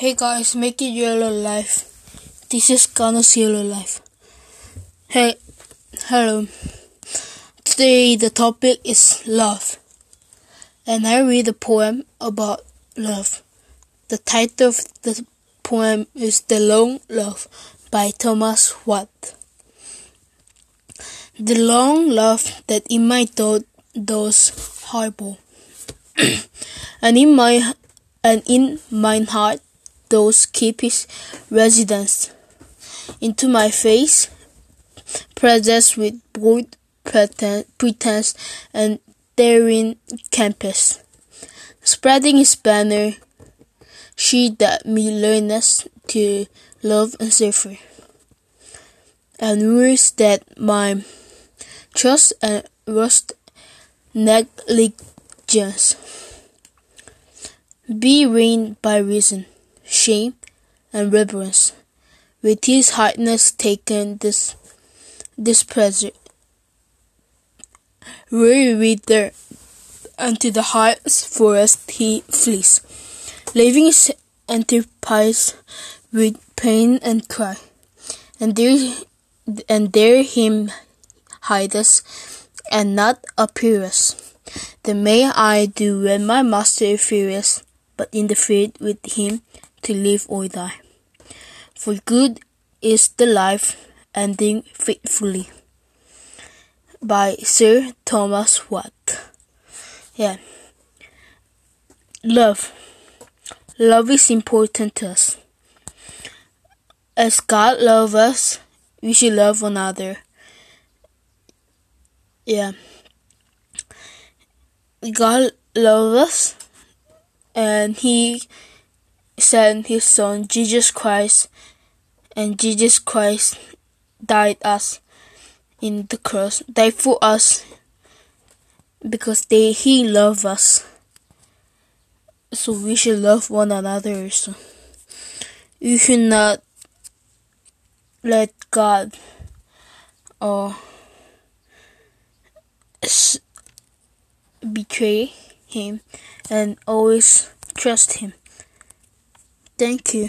Hey guys, make it yellow life. This is Ghana's yellow life. Hey, hello. Today the topic is love, and I read a poem about love. The title of the poem is "The Long Love" by Thomas Wyatt. The long love that in my thought does harbor, and in my and in mine heart those keep his residence. Into my face, presents with bold pretense and daring campus. Spreading his banner, she that me learneth to love and suffer. And rules that my trust and rust negligence be reigned by reason shame, and reverence. With his hardness taken this displeasure. Weary reader, unto the heart's forest he flees, leaving his enterprise with pain and cry, and there, and there him hideth, and not appeareth. Then may I do when my master furious, but in the field with him to live or die. For good is the life ending faithfully. By Sir Thomas Wyatt. Yeah. Love. Love is important to us. As God loves us, we should love one another. Yeah. God loves us and He sent his son Jesus Christ and Jesus Christ died us in the cross. Died for us because they he loved us. So we should love one another you should not let God or betray him and always trust him Thank you.